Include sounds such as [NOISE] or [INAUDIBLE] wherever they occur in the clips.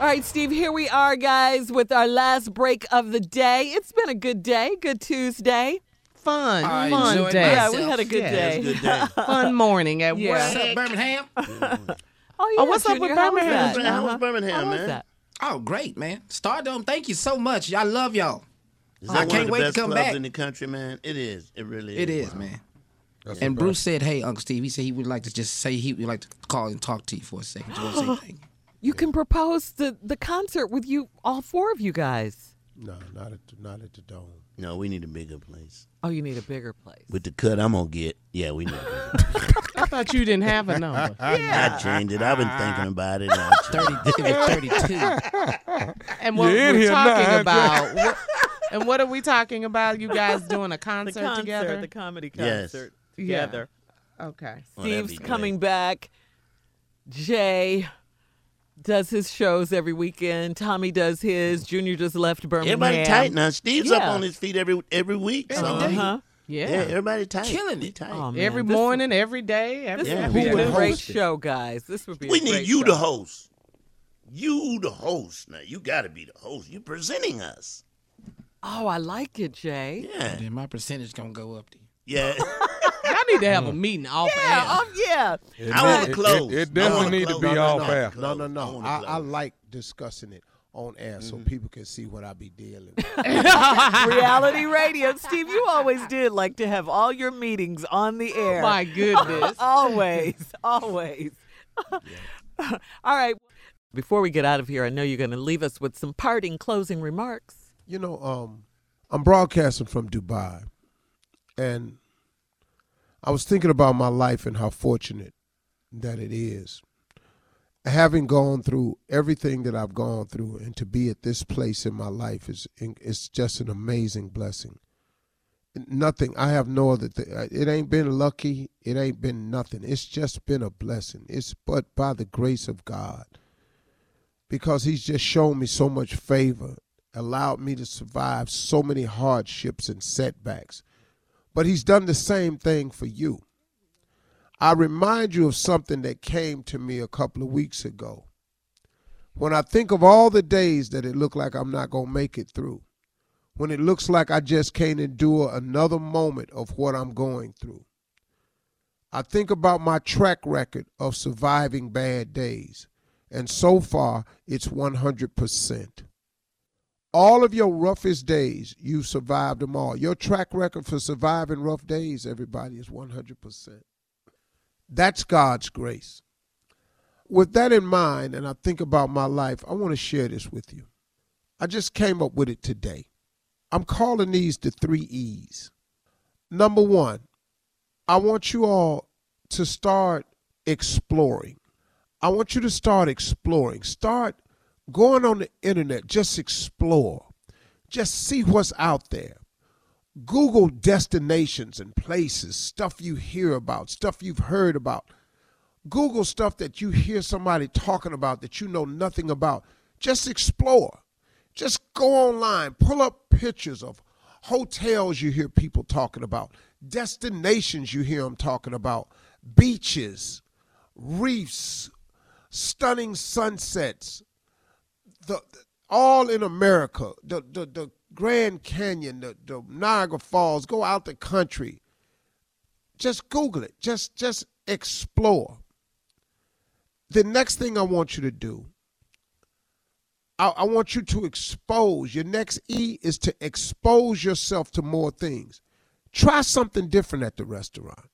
All right, Steve, here we are, guys, with our last break of the day. It's been a good day, good Tuesday. Fun, I fun enjoyed day. Yeah, myself. we had a good Yeah, day. It was a good day. [LAUGHS] Fun morning at Yeah. work. What's up, Birmingham? [LAUGHS] Oh, yeah. what's up with Junior, how was Birmingham? that? How was Uh-huh. Birmingham, How was man? that? Oh, great, man. Stardome, thank you so much. I love y'all. Is I one can't of the wait to best come clubs back. in the country, man? It is. It really is. It is, man. and Bruce said, "Hey, Uncle Steve," he said he would like to just say he would like to call and talk to you for a second. Just want to say [LAUGHS] thank you. You can propose the, the concert with you, all four of you guys. No, not at the, not at the dome. No, we need a bigger place. Oh, you need a bigger place. With the cut I'm gonna get, yeah, we need a bigger [LAUGHS] place. I thought you didn't have a number. [LAUGHS] I changed it. I've been thinking about it. I [LAUGHS] changed Thirty, it. it thirty-two. And what You're we're talking now, about. what- and what are we talking about? You guys doing a the concert, concert, together? the comedy Yes. concert Yeah. together. okay. Oh, Steve's be coming back. Jay does his shows every weekend. Tommy does his. Junior just left Birmingham. Everybody tight now. Steve's up on his feet every every week. Every so. Uh-huh. Yeah. Yeah, everybody tight. Killing it. tight. Oh, Every this morning, every day. Every This Yeah, would be a great show, guys. This would be. we a need great you show. to host. You the host. Now you got to be the host. You presenting us. Oh, I like it, Jay. Yeah. Then my percentage gonna go up. Then. Yeah. [LAUGHS] Y'all need to have a meeting off Yeah, air. oh yeah. It, I wanna close. It, it I wanna definitely need to be No, off no, no. air. Close. No, no, I no. I, I like discussing it on air so people can see what I be dealing with. [LAUGHS] Reality radio. Steve, you always did like to have all your meetings on the air. My goodness. [LAUGHS] always, always. [LAUGHS] all right. Before we get out of here, I know you're going to leave us with some parting closing remarks. You know, um, I'm broadcasting from Dubai, and I was thinking about my life and how fortunate that it is. Having gone through everything that I've gone through, and to be at this place in my life is it's just an amazing blessing. Nothing. I have no other. Th- uh, it ain't been lucky. It ain't been nothing. It's just been a blessing. It's but by the grace of God, because He's just shown me so much favor allowed me to survive so many hardships and setbacks. But he's done the same thing for you. I remind you of something that came to me a couple of weeks ago. When I think of all the days that it looked like I'm not going to make it through, when it looks like I just can't endure another moment of what I'm going through, I think about my track record of surviving bad days, and so far it's 100%. All of your roughest days, you've survived them all. Your track record for surviving rough days, everybody, is 100%. That's God's grace. With that in mind, and I think about my life, I want to share this with you. I just came up with it today. I'm calling these the three E's. Number one, I want you all to start exploring. I want you to start exploring. Start going on the internet, just explore. Just see what's out there. Google destinations and places, stuff you hear about, stuff you've heard about. Google stuff that you hear somebody talking about that you know nothing about. Just explore. Just go online, pull up pictures of hotels you hear people talking about, destinations you hear them talking about, beaches, reefs, stunning sunsets, the, all in America, the the, the Grand Canyon, the, the Niagara Falls, go out the country. Just Google it. Just just explore. The next thing I want you to do, I, I want you to expose. Your next E is to expose yourself to more things. Try something different at the restaurant.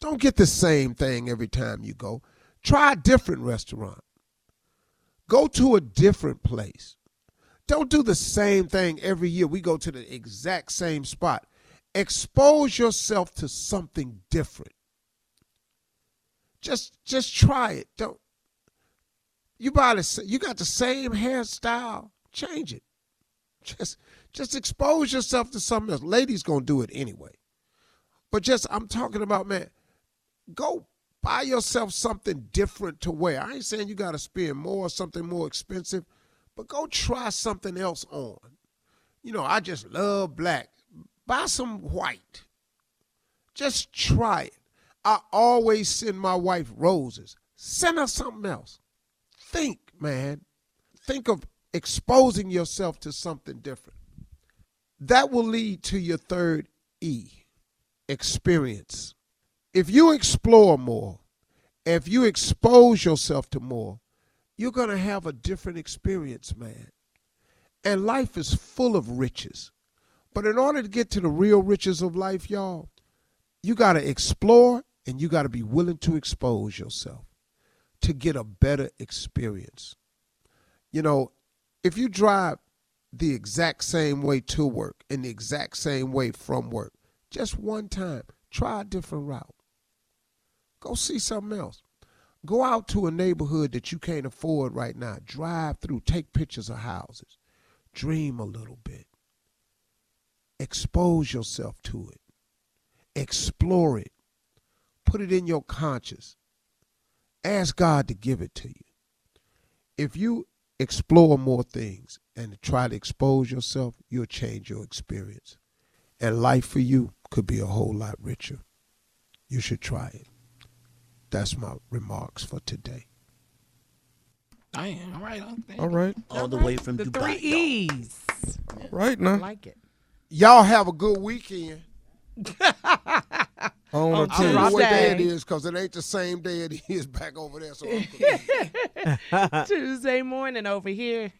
Don't get the same thing every time you go. Try a different restaurant. Go to a different place. Don't do the same thing every year. We go to the exact same spot. Expose yourself to something different. Just just try it. Don't you buy the you got the same hairstyle, change it. Just just expose yourself to something else. Ladies gonna do it anyway. But just I'm talking about man, go buy yourself something different to wear. I ain't saying you got to spend more, or something more expensive, but go try something else on. You know, I just love black. Buy some white. Just try it. I always send my wife roses. Send her something else. Think, man. think of exposing yourself to something different. That will lead to your third E experience. If you explore more, if you expose yourself to more, you're going to have a different experience, man. And life is full of riches. But in order to get to the real riches of life, y'all, you got to explore and you got to be willing to expose yourself to get a better experience. You know, if you drive the exact same way to work and the exact same way from work, just one time, try a different route. Go see something else. Go out to a neighborhood that you can't afford right now. Drive through, take pictures of houses, dream a little bit, expose yourself to it, explore it, put it in your conscience. Ask God to give it to you. If you explore more things and try to expose yourself, you'll change your experience. And life for you could be a whole lot richer. You should try it. That's my remarks for today. Damn, all right. All right. All the way from the Dubai. three E's. Right I now. like it. Y'all have a good weekend. [LAUGHS] I don't know. I don't know Drop what day day. it is because it ain't the same day it is back over there. So I'm. [LAUGHS] Tuesday morning over here.